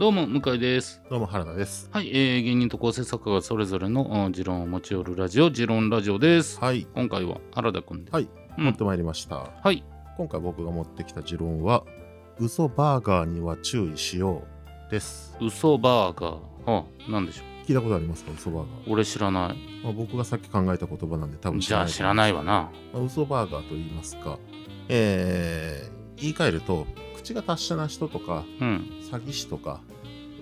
どうも向井です。どうも原田です。はい、えー、芸人と構成作家がそれぞれのうん持論を持ち寄るラジオ持論ラジオです。はい、今回は原田くんで。はい、うん。持ってまいりました。はい。今回僕が持ってきた持論は、嘘バーガーには注意しようです。嘘バーガー。はあなんでしょ聞いたことありますか？嘘バーガー。う俺知らない。まあ、僕がさっき考えた言葉なんで多分知じゃあらない。知らないわ。な。まあ、嘘バーガーと言いますか、えー、言い換えると、口が達者な人とか、うん。詐欺師とか、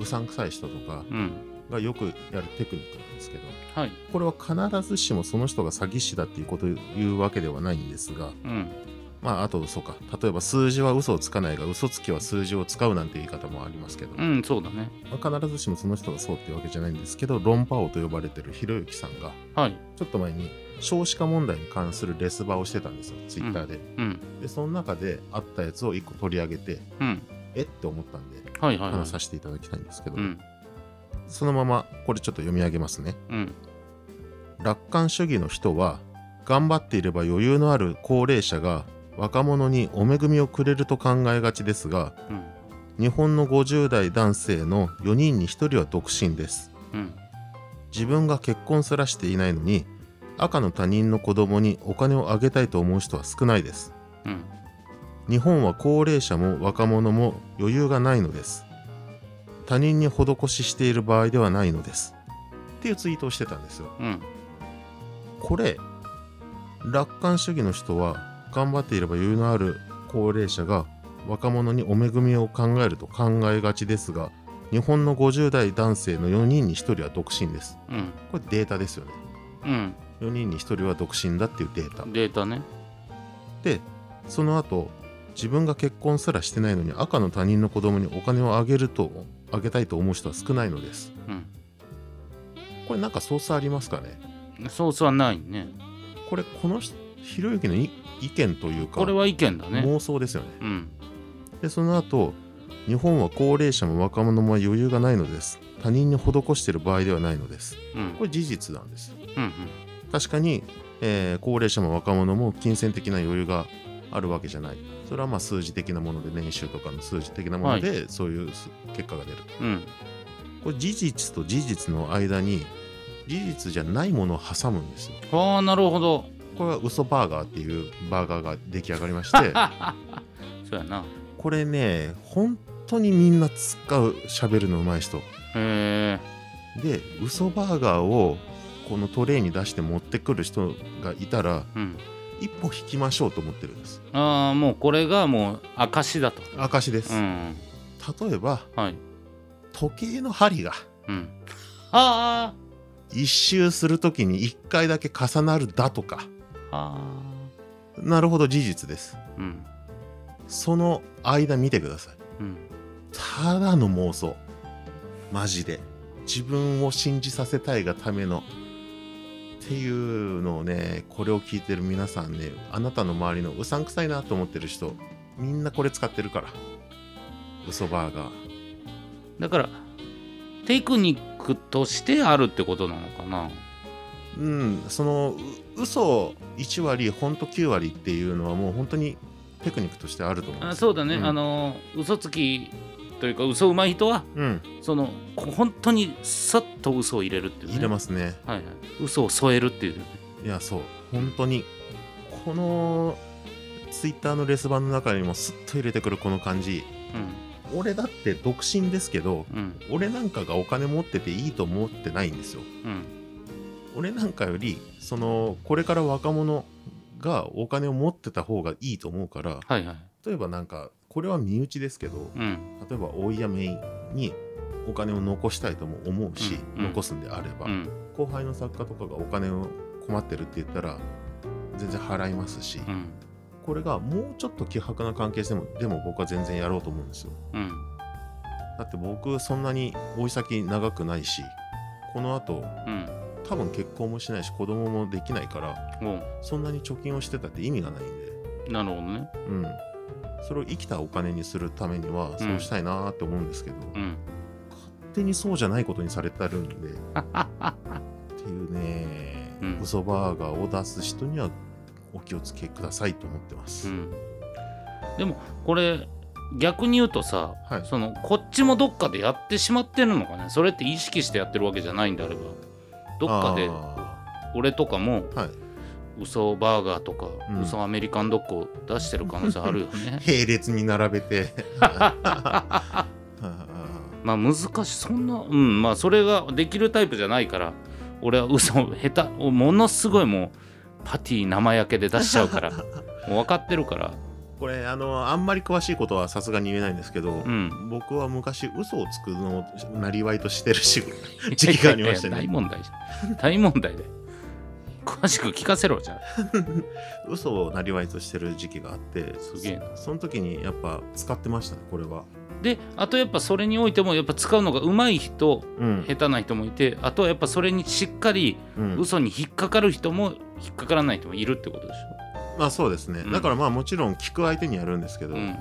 うさんくさい人とかうん。がよくやるテクニックなんですけど、はい。これは必ずしもその人が詐欺師だっていうことを言うわけではないんですが、うん。まあ、あとそうか。例えば数字は嘘をつかないが、嘘つきは数字を使うなんて言い方もありますけど、うんそうだね。まあ、必ずしもその人がそうっていうわけじゃないんですけど、論破王と呼ばれてるひろゆきさんが、はい。ちょっと前に少子化問題に関するレスバーをしてたんですよ、ツイッターで。うん。で、その中であったやつを一個取り上げて、うん。えって思ったんで、話させていただきたいんですけど、うん。そのままこれちょっと読み上げますね。うん。楽観主義の人は頑張っていれば余裕のある高齢者が若者にお恵みをくれると考えがちですがうん。日本の50代男性の4人に1人は独身です。うん。自分が結婚すらしていないのに赤の他人の子供にお金をあげたいと思う人は少ないです。うん日本は高齢者も若者も余裕がないのです。他人に施ししている場合ではないのです。っていうツイートをしてたんですよ。うん。これ楽観主義の人は頑張っていれば余裕のある高齢者が若者にお恵みを考えると考えがちですが日本の50代男性の4人に1人は独身です。うん。これデータですよね。うん。4人に1人は独身だっていうデータ。データね。でその後自分が結婚すらしてないのに赤の他人の子供にお金をあげるとあげたいと思う人は少ないのです。うん。これなんかソースありますかね？ソースはないね。これこの人ひろゆきのい意見というかこれは意見だね。妄想ですよね。うん。でその後日本は高齢者も若者も余裕がないのです。他人に施している場合ではないのです。うん。これ事実なんです。うん。確かに、えー高齢者も若者も金銭的な余裕があるわけじゃない。それはまあ数字的なもので年収とかの数字的なものでそういうす結果が出るうん。これ事実と事実の間に事実じゃないものを挟むんですよ。ああなるほど。これは嘘バーガーっていうバーガーが出来上がりまして そうやな。これね本当にみんな使う喋るの上手い人。へえ。で嘘バーガーをこのトレイに出して持ってくる人がいたらうん一歩引きましょうと思ってるんです。ああもうこれがもう証だと。証です、うん。例えばはい。時計の針が。うん。あ。一周するときに一回だけ重なるだとか。ああ。なるほど事実です。あうん。その間見てください。うん。ただの妄想。マジで。自分を信じさせたいがためのっていうのをねこれを聞いてる皆さんねあなたの周りのうさんくさいなと思ってる人みんなこれ使ってるから。嘘バーガー。だからテクニックとしてあるってことなのかな？うんそのう嘘1割ほんと9割っていうのはもう本当にテクニックとしてあると思うあそうだね、ん。あの嘘つきというか嘘うまい人はうん。そのこ本当にさっと嘘を入れるっていう、ね、入れますね。はいはい。嘘を添えるっていうね。いやそう。本当にこのツイッターのレス版の中にもスッと入れてくるこの感じ。俺だって独身ですけどうんうん。俺なんかがお金持ってていいと思ってないんですよ。うん。俺なんかよりそのこれから若者がお金を持ってた方がいいと思うからはいはい。例えばなんかこれは身内ですけどうん。例えば大井やめいにお金を残したいとも思うし、うん。うん残すんであれば、うん。後輩の作家とかがお金を困ってるって言ったら全然払いますし、うん。これがもうちょっと希薄な関係性でもでも僕は全然やろうと思うんですよ。うん。だって僕そんなに追い先長くないしこの後うん。多分結婚もしないし子供もできないからそんなに貯金をしてたって意味がないんで。なるほどね。うんそれを生きたお金にするためにはそうしたいなーって思うんですけど、うん。勝手にそうじゃないことにされてるんでっていうね、うん。嘘バーガーを出す人にはお気をつけくださいと思ってます。うん。でもこれ逆に言うとさ、はい。そのこっちもどっかでやってしまってるのかね。それって意識してやってるわけじゃないんであれば。どっかであ俺とかもーはい嘘バーガーとか、うん。嘘アメリカンドッグを出してる可能性あるよね。並列に並べて。あ まあ難しい。そんなうん。まあそれができるタイプじゃないから俺は嘘下手ものすごいもうパティ生焼けで出しちゃうから もう分かってるから。これあのあんまり詳しいことはさすがに言えないんですけど、うん。僕は昔嘘をつくのをなりわいとしてるし時期がありましたね。大問題じゃん。大問題で詳しく聞かせろじゃあ。嘘をなりわいとしてる時期があってすげえな。そその時にやっぱ使ってましたねこれは。であとやっぱそれにおいてもやっぱ使うのが上手い人うん。下手な人もいてあとはやっぱそれにしっかりうん。嘘に引っかかる人も引っかからない人もいるってことでしまあそうですね、うん。だからまあもちろん聞く相手にやるんですけど、ょ、うん、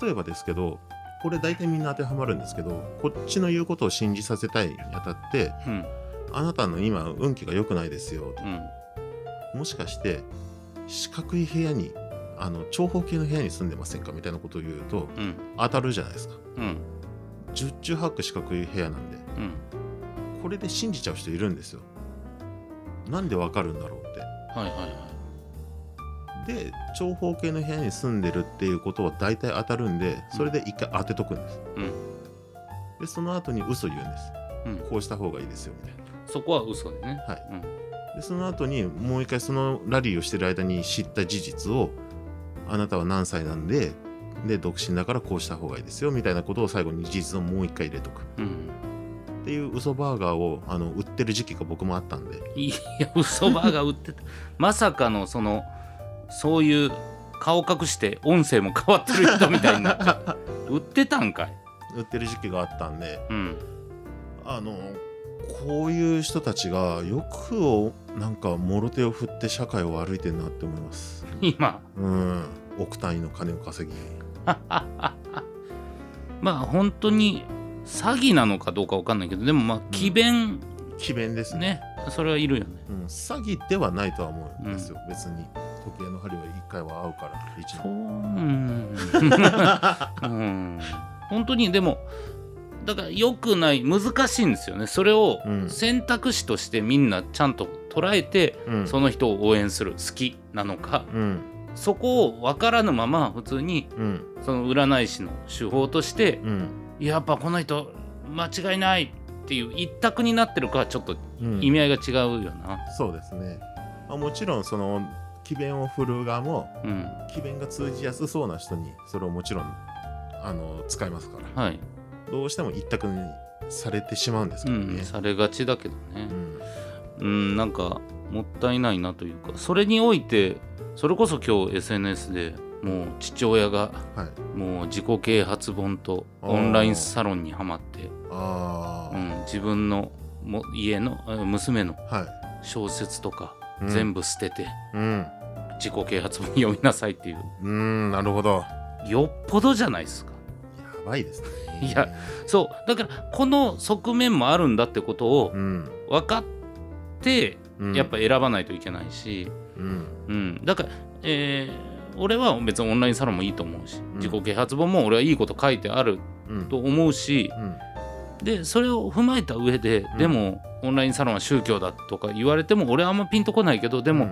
例えばですけどこれ大体みんな当てはまるんですけどこっちの言うことを信じさせたいにあたってうんあなたの今運気が良くないですよ。とうんもしかして四角い部屋にあの長方形の部屋に住んでませんかみたいなことを言うとうん。当たるじゃないですか。うん十中八九四角い部屋なんで。うんこれで信じちゃう人いるんですよ。なんでわかるんだろうって。はいはいはい。で長方形の部屋に住んでるっていうことは大体当たるんでそれで一回当てとくんです、うん。でその後に嘘言うんです。うん。こうした方がいいですよみたいなそこは嘘でね。はい。うん。でその後にもう一回そのラリーをしてる間に知った事実をあなたは何歳なんでで独身だからこうした方がいいですよみたいなことを最後に事実をもう一回入れとく。うん。っていう嘘バーガーをあの売ってる時期が僕もあったんで。いや嘘バーガー売ってた。まさかのそのそういう顔隠して音声も変わってる人みたいになっちゃう。売ってたんかい。売ってる時期があったんで。うん。あのこういう人たちがよくをなんかもろ手を振って社会を歩いてるなって思います。今。うん。億単位の金を稼ぎ。まあ本当に詐欺なのかどうかわかんないけどでもまあ詭弁。詭弁ですね。ね、それはいるよね。うん、詐欺ではないとは思うんですよ、別に。時計の針は1回は合うから一そう。年うん。うん。本当にでもだから良くない難しいんですよね。それをうん。選択肢としてみんなちゃんと捉えて、うん。その人を応援する好きなのか。うん。そこを分からぬまま普通にうん。その占い師の手法としてうん。やっぱこの人間違いないっていう一択になってるかはちょっとうん。意味合いが違うよな。そうですね、まあ、もちろんその詭弁を振る側もうん、詭弁が通じやすそうな人にそれをもちろんあの使いますから。はい、どうしても一択にされてしまうんですうん、けどね、されがちだけどね。う。ん。うん、なんかもったいないなというかそれにおいてそれこそ今日 SNS でもう父親がはい。もう自己啓発本とオンラインサロンにはまって、ああ、うん、自分のも家のあ娘のはい、小説とかうん。全部捨ててうん。自己啓発本読みなさいっていう。うんなるほど。よっぽどじゃないですか。やばいですね。いやそう。だからこの側面もあるんだってことをうん、分かってうん、やっぱ選ばないといけないし、うん。うん、だから、えー俺は別にオンラインサロンもいいと思うし、ん。自己啓発本も俺はいいこと書いてあるうん。と思うし、うん。でそれを踏まえた上で、うん。でもオンラインサロンは宗教だとか言われても俺はあんまピンとこないけどでも、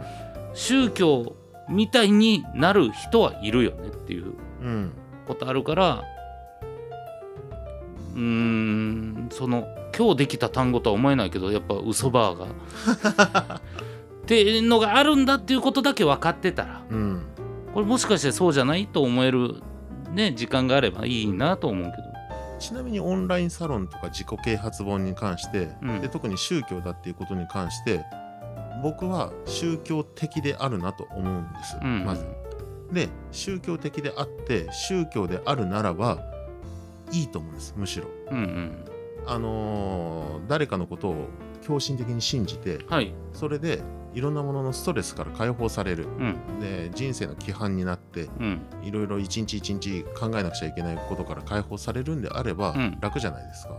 宗教みたいになる人はいるよねっていうことあるからうーんその今日できた単語とは思えないけどやっぱ嘘バーガー。っていうのがあるんだっていうことだけ分かってたらうん。これもしかしてそうじゃないと思えるね時間があればいいなと思うけど。ちなみにオンラインサロンとか自己啓発本に関して、うん。で特に宗教だっていうことに関して僕は宗教的であるなと思うんです、うん。まず。で宗教的であって宗教であるならばいいと思うんですむしろ。うんうん。あのー誰かのことを狂信的に信じてはい。それでいろんなもののストレスから解放される。うん。で人生の規範になってうん。いろいろ一日一日考えなくちゃいけないことから解放されるんであればうん。楽じゃないですか。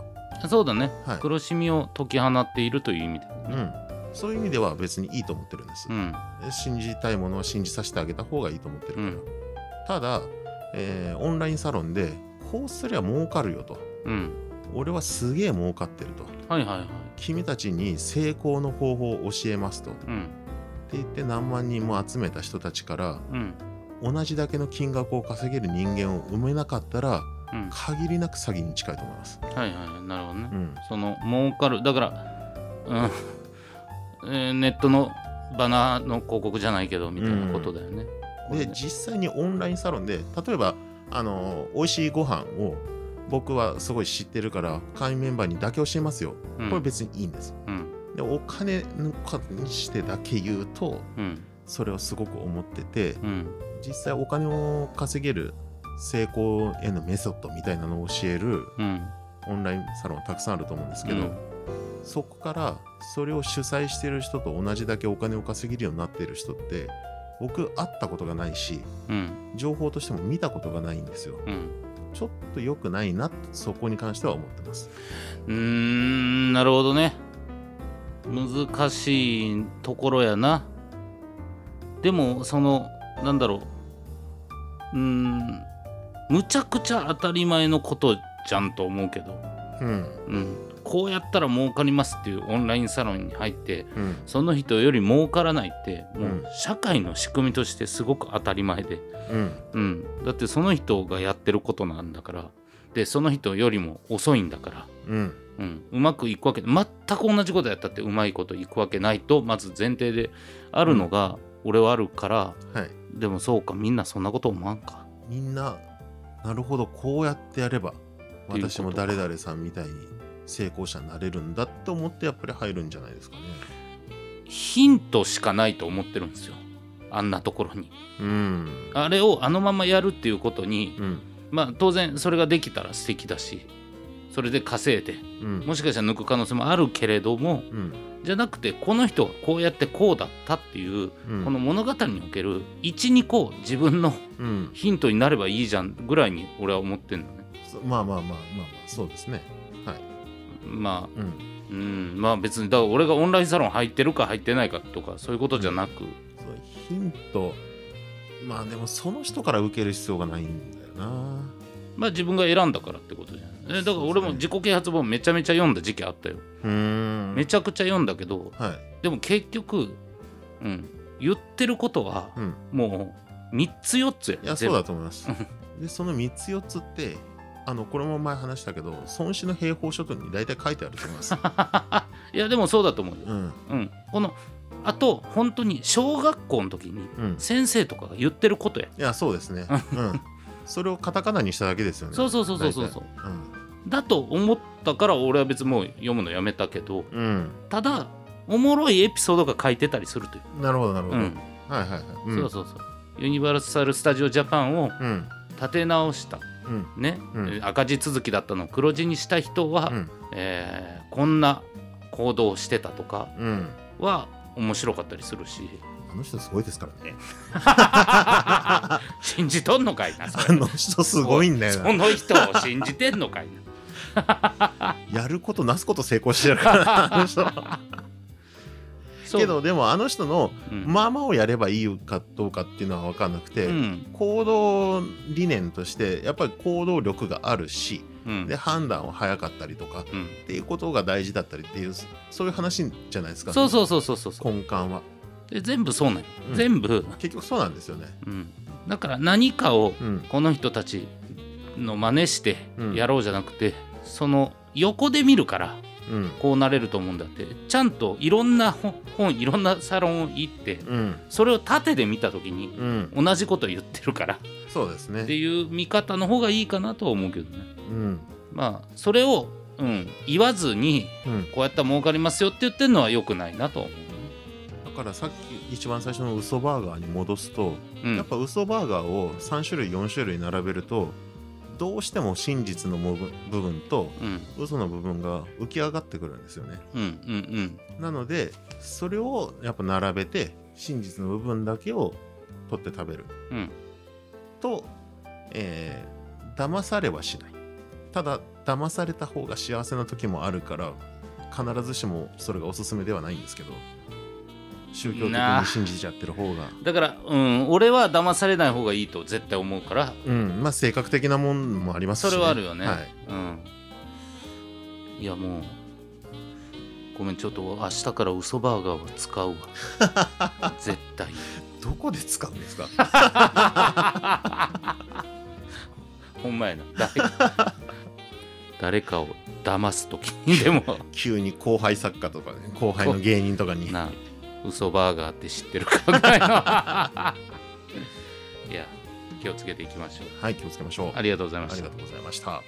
そうだね、はい。苦しみを解き放っているという意味で、うん、そういう意味では別にいいと思ってるんです。う。ん。信じたいものは信じさせてあげた方がいいと思ってるから。うん。ただえーオンラインサロンでこうすりゃ儲かるよと。うん。俺はすげえ儲かってると。はいはいはい。君たちに成功の方法を教えますと。ってうん言って何万人も集めた人たちからうん。同じだけの金額を稼げる人間を埋めなかったらうん。限りなく詐欺に近いと思います。はいはいなるほどね、うん、その儲かる。だから、うん。えーネットのバナーの広告じゃないけどみたいなことだよね。これでね。実際にオンラインサロンで例えばあの美味しいご飯を僕はすごい知ってるから会員メンバーにだけ教えますよ。うん。これ別にいいんです。うん。でお金にしてだけ言うとうん。それをすごく思っててうん。実際お金を稼げる成功へのメソッドみたいなのを教えるうん。オンラインサロンたくさんあると思うんですけど、うん。そこからそれを主催してる人と同じだけお金を稼げるようになってる人って僕会ったことがないしうん。情報としても見たことがないんですよ。うん。ちょっと良くないなそこに関しては思ってます。うーんなるほどね。難しいところやな。でもそのなんだろう。うーんむちゃくちゃ当たり前のことじゃんと思うけど、うん。うん、こうやったら儲かりますっていうオンラインサロンに入ってうん。その人より儲からないってもううん。社会の仕組みとしてすごく当たり前で、うん。うん、だってその人がやってることなんだから。でその人よりも遅いんだから。うん。うん、うまくいくわけ全く同じことやったってうまいこといくわけないとまず前提であるのが俺はあるから、はい。でもそうかみんなそんなこと思わんか。みんななるほどこうやってやれば私も誰々さんみたいに成功者になれるんだって思ってやっぱり入るんじゃないですかね。ヒントしかないと思ってるんですよ。あんなところに。うん。あれをあのままやるっていうことにうん。まあ当然それができたら素敵だしそれで稼いでうん。もしかしたら抜く可能性もあるけれどもうん。じゃなくてこの人がこうやってこうだったっていう、うん。この物語における12個自分のうん。ヒントになればいいじゃんぐらいに俺は思ってんのね。そまあまあまあまあまあそうですね。はいまあ、うん。うん、まあ別に、だから俺がオンラインサロン入ってるか入ってないかとかそういうことじゃなく、そうヒント。まあでもその人から受ける必要がないんだよな。まあ自分が選んだからってことじゃない。えだから俺も自己啓発本めちゃめちゃ読んだ時期あったよ。うーん。めちゃくちゃ読んだけど、はい。でも結局、うん、言ってることはうん。もう3つ4つや。いやそうだと思います。でその3つ4つってあのこれも前話したけど孫子の兵法書とに大体書いてあると思います。いやでもそうだと思うよ。うん。うん。このあと本当に小学校の時にうん。先生とかが言ってることや。いやそうですね。うん。それをカタカナにしただけですよね。そうそうそうそうそうそう。大だと思ったから俺は別にもう読むのやめたけど体うん、ただおもろいエピソードが書いてたりするという、うん、なるほどなるほど、うん。はいはいはい、うん、そうそうそう。ユニバーサル・スタジオ・ジャパンをうん。立て直した。うんね、うん。赤字続きだったのを黒字にした人は、うん。えーこんな行動をしてたとかうん。は面白かったりするし。あの人すごいですからね。信じとんのかいなあの人すごいんだよそなの人を信じてんのかいな。やることなすこと成功してるから けどでもあの人のうん。まあまあをやればいいかどうかっていうのは分かんなくて、うん。行動理念としてやっぱり行動力があるしうん。で判断は早かったりとかうん。っていうことが大事だったりっていうそういう話じゃないですか。そうそうそうそうそう根幹は。で全部そうなんよ、うん。全部、結局そうなんですよね。うん、だから何かをうん。この人たちの真似してうん。やろうじゃなくて、その横で見るからうんこうなれると思うんだって。ちゃんといろんな本本いろんなサロン行ってうん。それを縦で見た時にうん。同じこと言ってるから。そうですね。っていう見方の方がいいかなとは思うけどね。うん。まあそれを、うん、言わずにうん。こうやったら儲かりますよって言ってるのは良くないなと思うだからさっき一番最初の嘘バーガーに戻すと、うん。やっぱ嘘バーガーを3種類4種類並べるとどうしても真実の部分とうん。嘘の部分が浮き上がってくるんですよね。うんうんなのでそれをやっぱ並べて真実の部分だけを取って食べる。うんうん。と、えー騙されはしない。ただ騙された方が幸せな時もあるから必ずしもそれがおすすめではないんですけど宗教的に信じちゃってる方が。だから、うん、俺は騙されない方がいいと絶対思うから。うんまあ性格的なもんもありますし、それはあるよね、はい、うん。いやもうごめんちょっと明日から嘘バーガーは使うわ。絶対。どこで使うんですか？ほんまやな。誰か誰かを騙す時にでも。急に後輩作家とかね後輩の芸人とかに。な嘘バーガーって知ってるかぐらいの。いや気をつけていきましょう。はい気をつけましょう。ありがとうございました。ありがとうございました